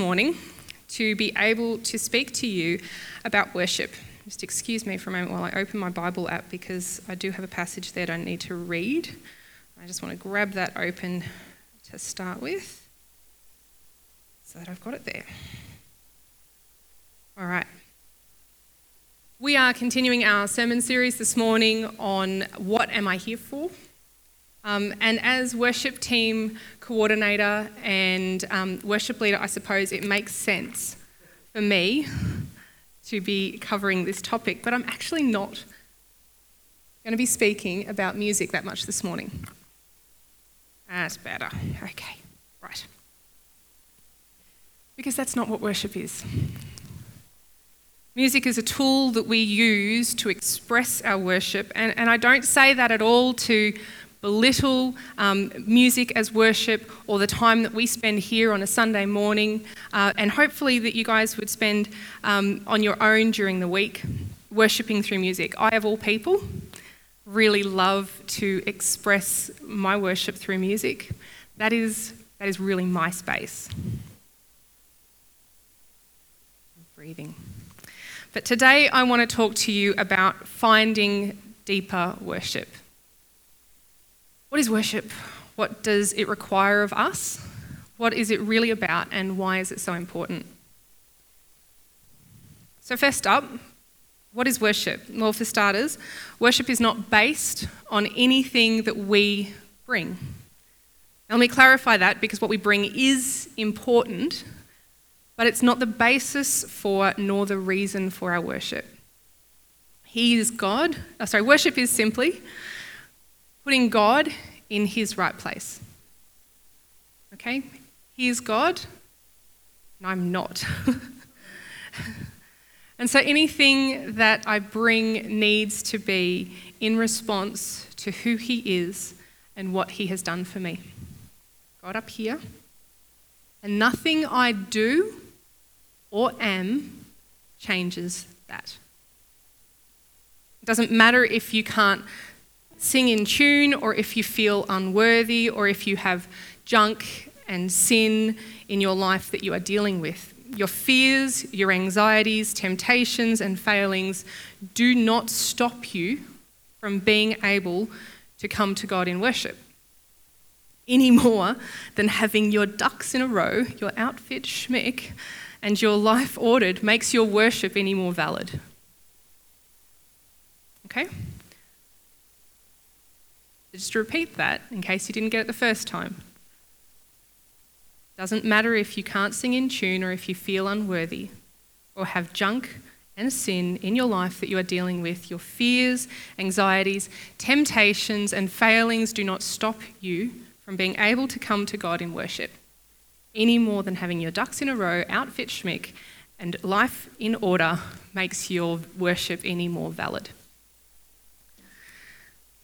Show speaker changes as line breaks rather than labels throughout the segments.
morning to be able to speak to you about worship. Just excuse me for a moment while I open my Bible app because I do have a passage there that I need to read. I just want to grab that open to start with so that I've got it there. All right. We are continuing our sermon series this morning on What Am I Here For? Um, and as worship team coordinator and um, worship leader, I suppose it makes sense for me to be covering this topic, but I'm actually not going to be speaking about music that much this morning. That's better. Okay, right. Because that's not what worship is. Music is a tool that we use to express our worship, and, and I don't say that at all to belittle um, music as worship or the time that we spend here on a Sunday morning, uh, and hopefully that you guys would spend um, on your own during the week worshipping through music. I, of all people, really love to express my worship through music. That is, that is really my space. breathing. But today I want to talk to you about finding deeper worship. What is worship? What does it require of us? What is it really about, and why is it so important? So, first up, what is worship? Well, for starters, worship is not based on anything that we bring. Now, let me clarify that because what we bring is important, but it's not the basis for nor the reason for our worship. He is God. Oh, sorry, worship is simply putting God in his right place. Okay? He is God, and I'm not. and so anything that I bring needs to be in response to who he is and what he has done for me. God up here. And nothing I do or am changes that. It doesn't matter if you can't sing in tune or if you feel unworthy or if you have junk and sin in your life that you are dealing with. Your fears, your anxieties, temptations, and failings do not stop you from being able to come to God in worship any more than having your ducks in a row, your outfit schmick, and your life ordered makes your worship any more valid. Okay? Just repeat that in case you didn't get it the first time. Doesn't matter if you can't sing in tune or if you feel unworthy or have junk and sin in your life that you are dealing with, your fears, anxieties, temptations, and failings do not stop you from being able to come to God in worship any more than having your ducks in a row, outfit schmick, and life in order makes your worship any more valid.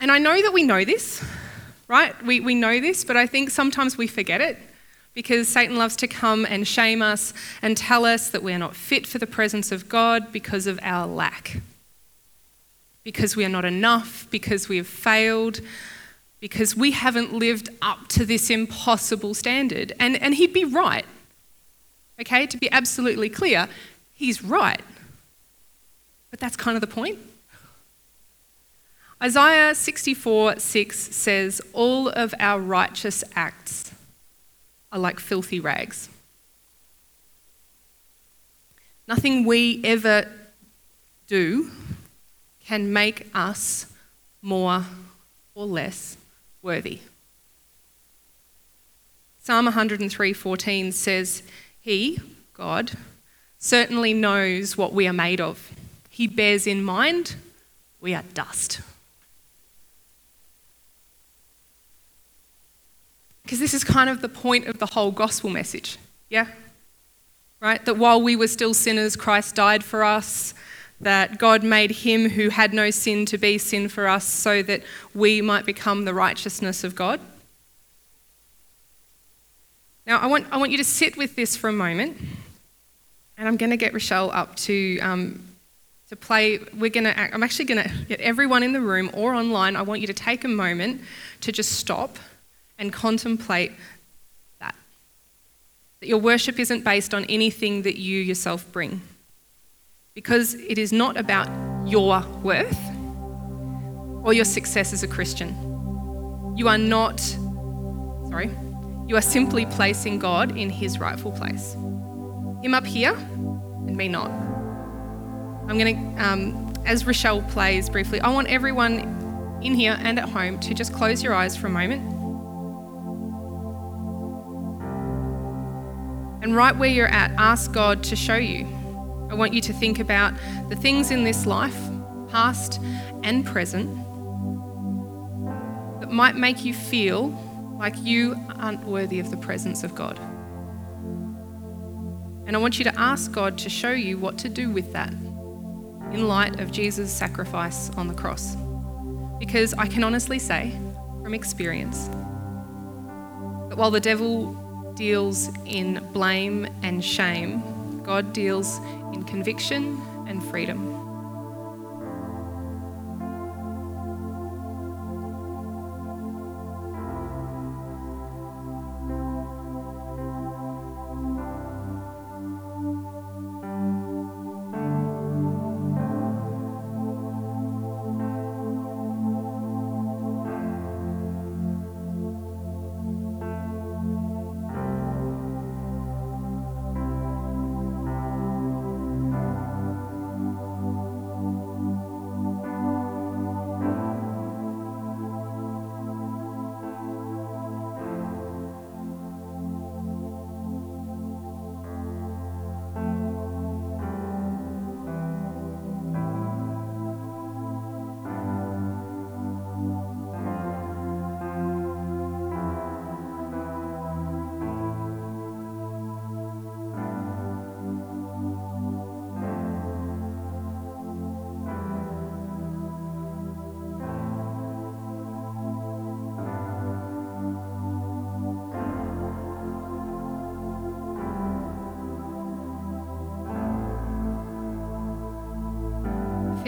And I know that we know this, right? We, we know this, but I think sometimes we forget it because Satan loves to come and shame us and tell us that we're not fit for the presence of God because of our lack. Because we are not enough, because we have failed, because we haven't lived up to this impossible standard. And, and he'd be right. Okay, to be absolutely clear, he's right. But that's kind of the point. Isaiah 64 6 says, All of our righteous acts are like filthy rags. Nothing we ever do can make us more or less worthy. Psalm 103:14 says, "He, God, certainly knows what we are made of. He bears in mind we are dust." Because this is kind of the point of the whole gospel message. Yeah? Right? That while we were still sinners, Christ died for us. That God made him who had no sin to be sin for us so that we might become the righteousness of God. Now, I want, I want you to sit with this for a moment. And I'm going to get Rochelle up to, um, to play. We're going to, I'm actually going to get everyone in the room or online. I want you to take a moment to just stop and contemplate that. that your worship isn't based on anything that you yourself bring. Because it is not about your worth or your success as a Christian. You are not, sorry, you are simply placing God in his rightful place. Him up here and me not. I'm going to, um, as Rochelle plays briefly, I want everyone in here and at home to just close your eyes for a moment. And right where you're at, ask God to show you. I want you to think about the things in this life, past and present, that might make you feel like you aren't worthy of the presence of God. And I want you to ask God to show you what to do with that in light of Jesus' sacrifice on the cross. Because I can honestly say, from experience, that while the devil deals in blame and shame, God deals in conviction and freedom.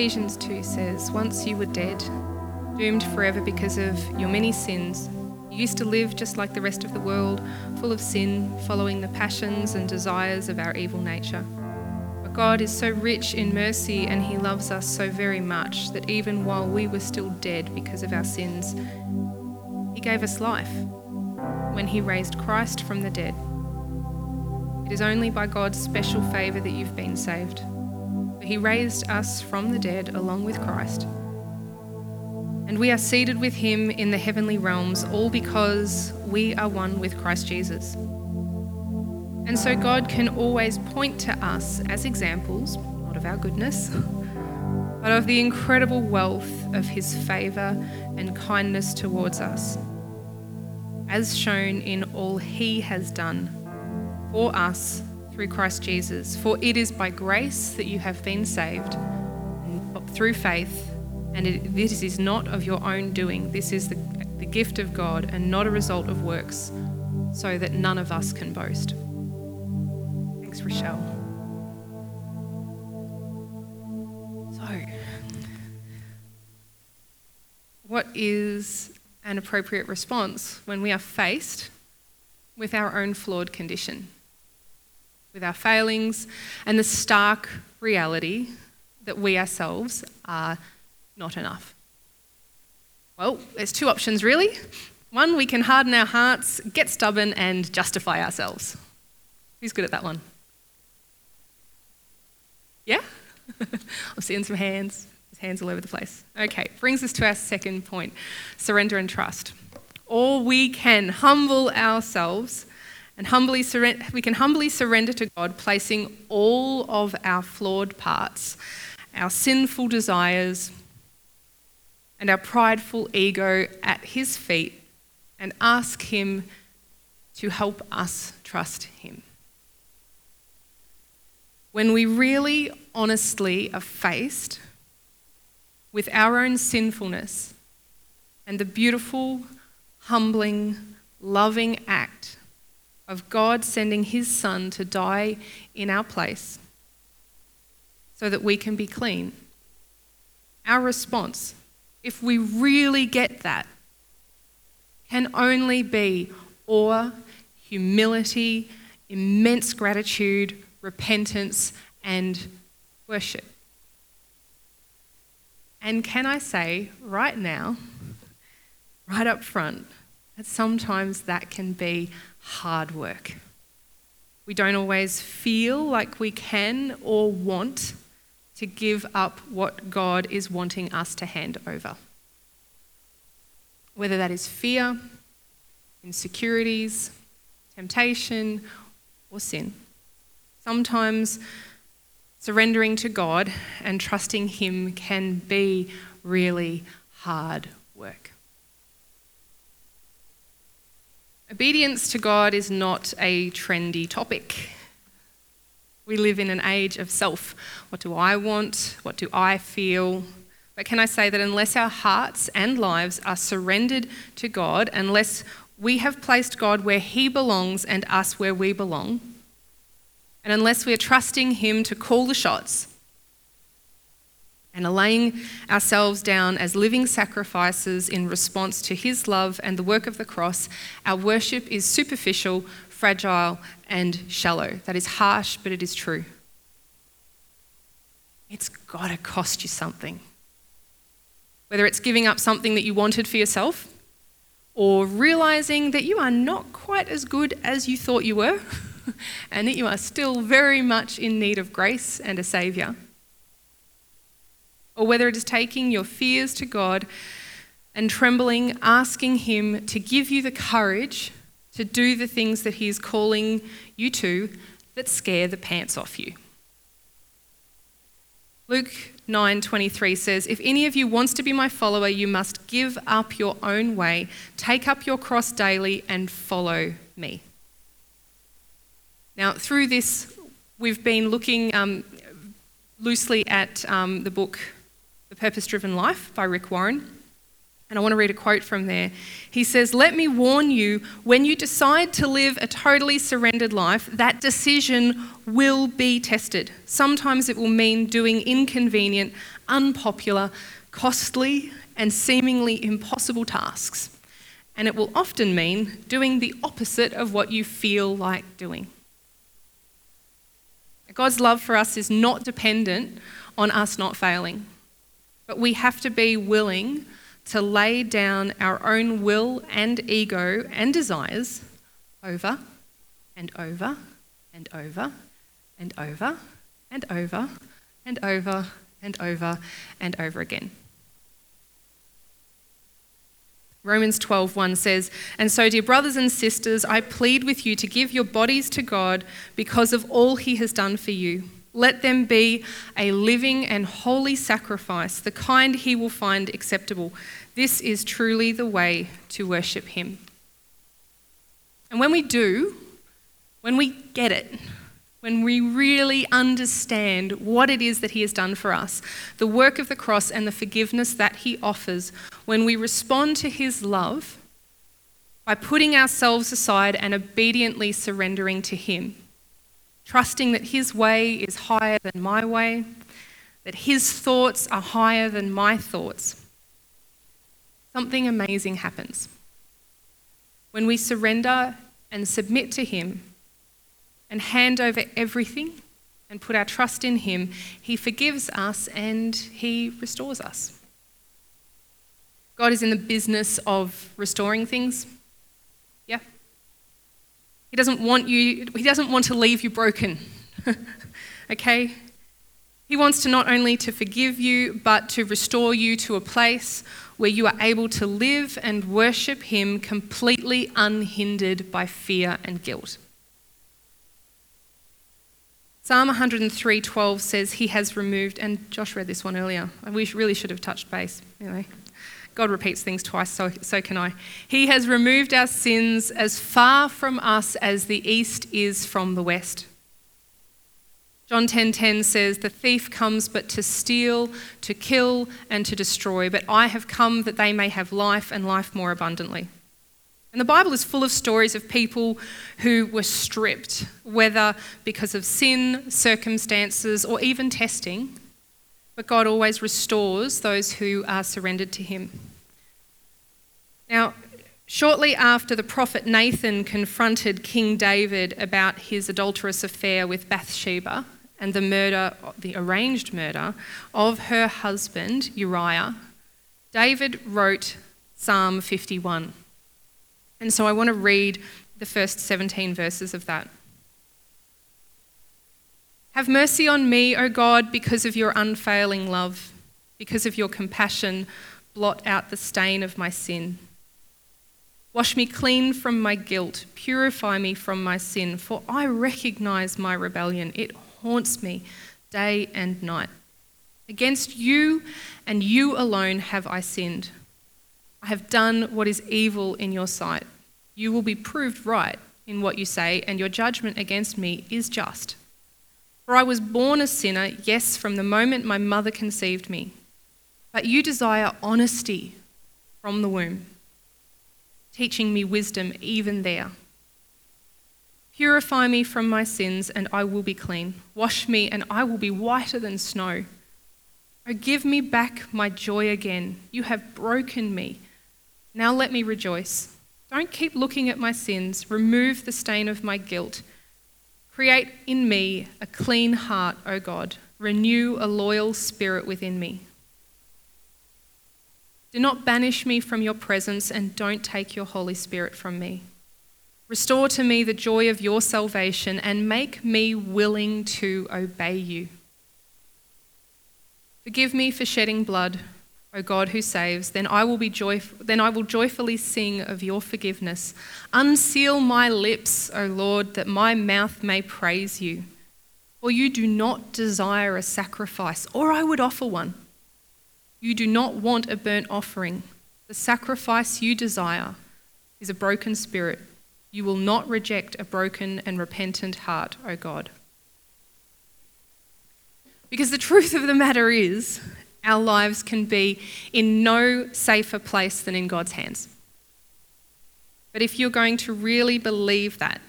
Ephesians 2 says, Once you were dead, doomed forever because of your many sins, you used to live just like the rest of the world, full of sin, following the passions and desires of our evil nature. But God is so rich in mercy and He loves us so very much that even while we were still dead because of our sins, He gave us life when He raised Christ from the dead. It is only by God's special favour that you've been saved. He raised us from the dead along with Christ. And we are seated with him in the heavenly realms, all because we are one with Christ Jesus. And so God can always point to us as examples, not of our goodness, but of the incredible wealth of his favour and kindness towards us, as shown in all he has done for us through Christ Jesus. For it is by grace that you have been saved through faith, and it, this is not of your own doing. This is the, the gift of God and not a result of works, so that none of us can boast. Thanks, Rochelle. So, what is an appropriate response when we are faced with our own flawed condition? With our failings and the stark reality that we ourselves are not enough. Well, there's two options really. One, we can harden our hearts, get stubborn, and justify ourselves. Who's good at that one? Yeah? I'm seeing some hands. There's hands all over the place. Okay, brings us to our second point surrender and trust. Or we can humble ourselves and humbly we can humbly surrender to God, placing all of our flawed parts, our sinful desires, and our prideful ego at His feet and ask Him to help us trust Him. When we really honestly are faced with our own sinfulness and the beautiful, humbling, loving act of God sending his son to die in our place so that we can be clean. Our response, if we really get that, can only be awe, humility, immense gratitude, repentance, and worship. And can I say right now, right up front, that sometimes that can be hard work. We don't always feel like we can or want to give up what God is wanting us to hand over. Whether that is fear, insecurities, temptation, or sin. Sometimes surrendering to God and trusting Him can be really hard work. Obedience to God is not a trendy topic. We live in an age of self. What do I want? What do I feel? But can I say that unless our hearts and lives are surrendered to God, unless we have placed God where He belongs and us where we belong, and unless we are trusting Him to call the shots and are laying ourselves down as living sacrifices in response to His love and the work of the cross, our worship is superficial, fragile, and shallow. That is harsh, but it is true. It's got to cost you something. Whether it's giving up something that you wanted for yourself, or realizing that you are not quite as good as you thought you were. and that you are still very much in need of grace and a Saviour. Or whether it is taking your fears to God and trembling, asking Him to give you the courage to do the things that He is calling you to that scare the pants off you. Luke 9:23 says, "If any of you wants to be my follower, you must give up your own way, take up your cross daily and follow me." Now, through this, we've been looking um, loosely at um, the book The Purpose Driven Life by Rick Warren. And I want to read a quote from there. He says, Let me warn you, when you decide to live a totally surrendered life, that decision will be tested. Sometimes it will mean doing inconvenient, unpopular, costly, and seemingly impossible tasks. And it will often mean doing the opposite of what you feel like doing. God's love for us is not dependent on us not failing, but we have to be willing to lay down our own will and ego and desires over and over and over and over and over and over and over and over again. Romans 12:1 says, "And so dear brothers and sisters, I plead with you to give your bodies to God because of all he has done for you. Let them be a living and holy sacrifice, the kind he will find acceptable. This is truly the way to worship him." And when we do, when we get it, when we really understand what it is that He has done for us, the work of the cross and the forgiveness that He offers, when we respond to His love by putting ourselves aside and obediently surrendering to Him, trusting that His way is higher than my way, that His thoughts are higher than my thoughts, something amazing happens. When we surrender and submit to Him, and hand over everything and put our trust in Him, He forgives us and He restores us. God is in the business of restoring things. He doesn't want you, He doesn't want to leave you broken. okay? He wants to not only to forgive you, but to restore you to a place where you are able to live and worship Him completely unhindered by fear and guilt. Psalm 103:12 says he has removed, and Josh read this one earlier. We really should have touched base. Anyway, God repeats things twice, so, so can I. He has removed our sins as far from us as the east is from the west. John 10:10 10, 10 says, "The thief comes but to steal, to kill, and to destroy, but I have come that they may have life and life more abundantly." And the Bible is full of stories of people who were stripped, whether because of sin, circumstances, or even testing. But God always restores those who are surrendered to Him. Now, Shortly after the prophet Nathan confronted King David about his adulterous affair with Bathsheba and the murder, the arranged murder of her husband Uriah, David wrote Psalm 51. And so I want to read the first 17 verses of that. Have mercy on me, O God, because of your unfailing love, because of your compassion, blot out the stain of my sin. Wash me clean from my guilt, purify me from my sin, for I recognize my rebellion. It haunts me day and night. Against you and you alone have I sinned. I have done what is evil in your sight. You will be proved right in what you say, and your judgment against me is just. For I was born a sinner, yes, from the moment my mother conceived me. But you desire honesty from the womb teaching me wisdom even there. Purify me from my sins, and I will be clean. Wash me, and I will be whiter than snow. Oh, give me back my joy again. You have broken me. Now let me rejoice. Don't keep looking at my sins. Remove the stain of my guilt. Create in me a clean heart, O God. Renew a loyal spirit within me. Do not banish me from your presence and don't take your Holy Spirit from me. Restore to me the joy of your salvation and make me willing to obey you. Forgive me for shedding blood, O God who saves, then I will be joyf- then I will joyfully sing of your forgiveness. Unseal my lips, O Lord, that my mouth may praise you. For you do not desire a sacrifice, or I would offer one. You do not want a burnt offering. The sacrifice you desire is a broken spirit. You will not reject a broken and repentant heart, O God. Because the truth of the matter is, our lives can be in no safer place than in God's hands. But if you're going to really believe that,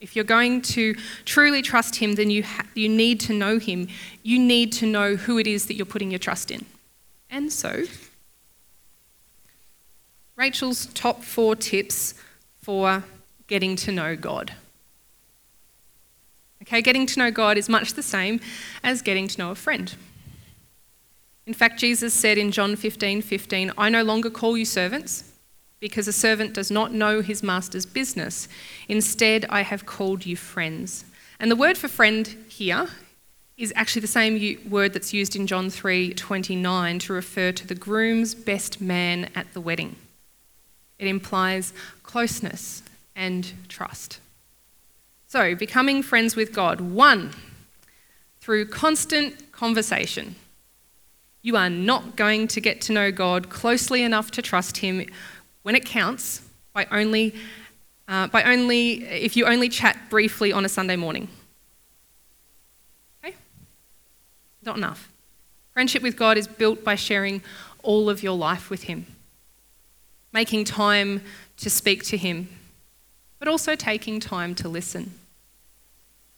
if you're going to truly trust Him, then you, ha- you need to know Him. You need to know who it is that you're putting your trust in. And so, Rachel's top four tips for getting to know God. Okay, getting to know God is much the same as getting to know a friend. In fact, Jesus said in John 15 15, I no longer call you servants because a servant does not know his master's business. Instead, I have called you friends. And the word for friend here is actually the same word that's used in John 3:29 to refer to the groom's best man at the wedding. It implies closeness and trust. So, becoming friends with God, one, through constant conversation. You are not going to get to know God closely enough to trust Him when it counts by only, uh, by only if you only chat briefly on a Sunday morning. Okay? Not enough. Friendship with God is built by sharing all of your life with Him, making time to speak to Him, but also taking time to listen.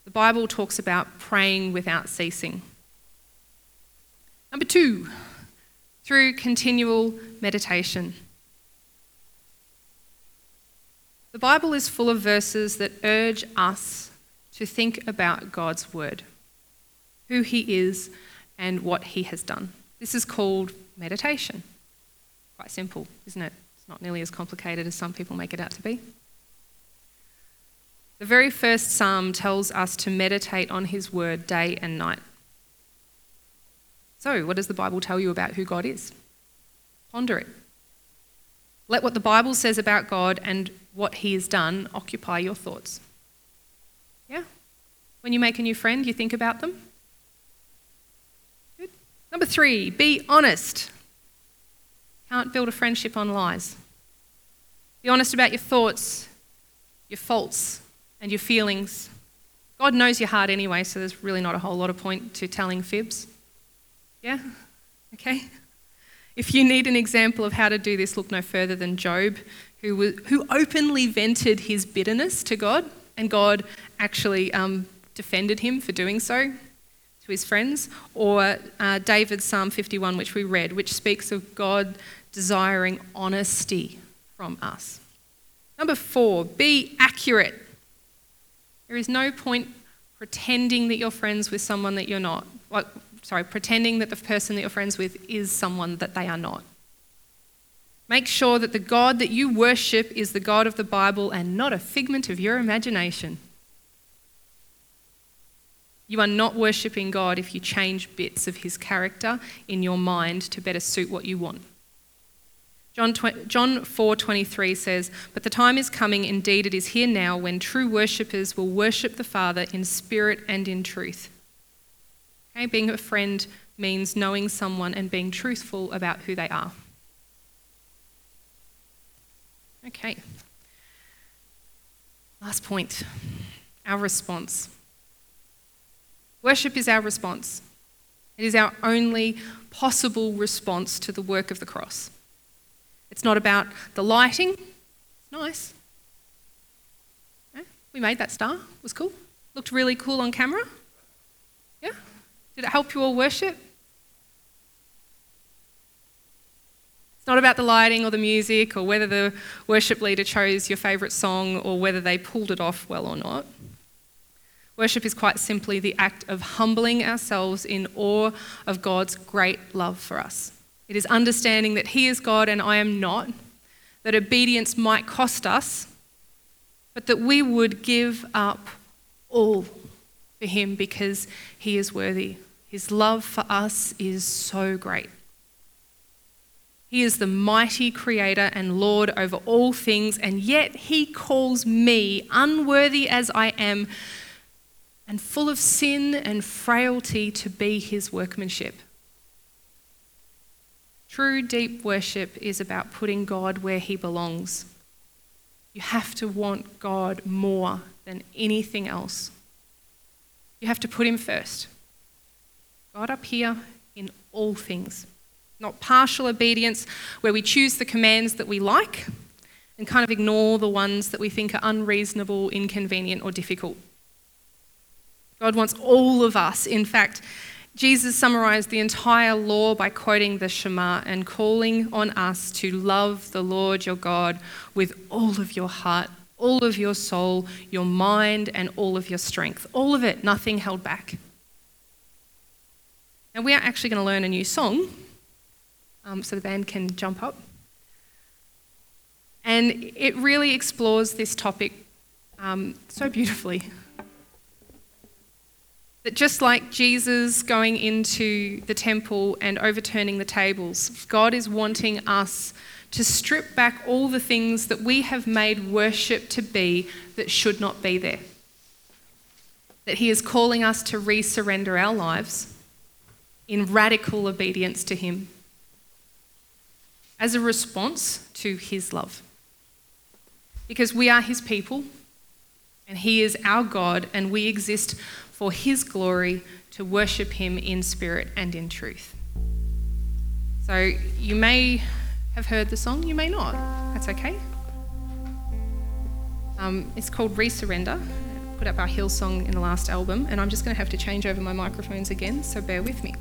The Bible talks about praying without ceasing. Number two, through continual meditation. The Bible is full of verses that urge us to think about God's Word who he is, and what he has done. This is called meditation. Quite simple, isn't it? It's not nearly as complicated as some people make it out to be. The very first psalm tells us to meditate on his word day and night. So, what does the Bible tell you about who God is? Ponder it. Let what the Bible says about God and what he has done occupy your thoughts. Yeah? When you make a new friend, you think about them. Good. Number three, be honest. Can't build a friendship on lies. Be honest about your thoughts, your faults, and your feelings. God knows your heart anyway, so there's really not a whole lot of point to telling fibs. Yeah? Okay? If you need an example of how to do this, look no further than Job, who, was, who openly vented his bitterness to God, and God actually um, defended him for doing so to his friends, or uh, David's Psalm 51, which we read, which speaks of God desiring honesty from us. Number four, be accurate. There is no point pretending that you're friends with someone that you're not. Sorry, pretending that the person that you're friends with is someone that they are not. Make sure that the God that you worship is the God of the Bible and not a figment of your imagination. You are not worshipping God if you change bits of his character in your mind to better suit what you want. John, John 4:23 says, "But the time is coming, indeed it is here now, when true worshippers will worship the Father in spirit and in truth." Okay, being a friend means knowing someone and being truthful about who they are. Okay. Last point our response. Worship is our response, it is our only possible response to the work of the cross. It's not about the lighting. Nice. Yeah, we made that star. It was cool. Looked really cool on camera. Yeah? Did it help you all worship? It's not about the lighting or the music or whether the worship leader chose your favourite song or whether they pulled it off well or not. Worship is quite simply the act of humbling ourselves in awe of God's great love for us. It is understanding that He is God and I am not, that obedience might cost us, but that we would give up all for Him because He is worthy. His love for us is so great. He is the mighty creator and Lord over all things, and yet He calls me, unworthy as I am, and full of sin and frailty, to be His workmanship. True deep worship is about putting God where he belongs. You have to want God more than anything else. You have to put him first. God up here in all things. Not partial obedience where we choose the commands that we like and kind of ignore the ones that we think are unreasonable, inconvenient, or difficult. God wants all of us. In fact, Jesus summarized the entire law by quoting the Shema and calling on us to love the Lord your God with all of your heart, all of your soul, your mind, and all of your strength. All of it, nothing held back. Now, we are actually going to learn a new song, um, so the band can jump up. And it really explores this topic um, so beautifully. That just like Jesus going into the temple and overturning the tables, God is wanting us to strip back all the things that we have made worship to be that should not be there. That He is calling us to resurrender our lives in radical obedience to Him as a response to His love. Because we are His people and He is our God, and we exist for his glory to worship him in spirit and in truth. So you may have heard the song, you may not. That's okay. Um, it's called Resurrender, put up our Hillsong in the last album, and I'm just going to have to change over my microphones again, so bear with me.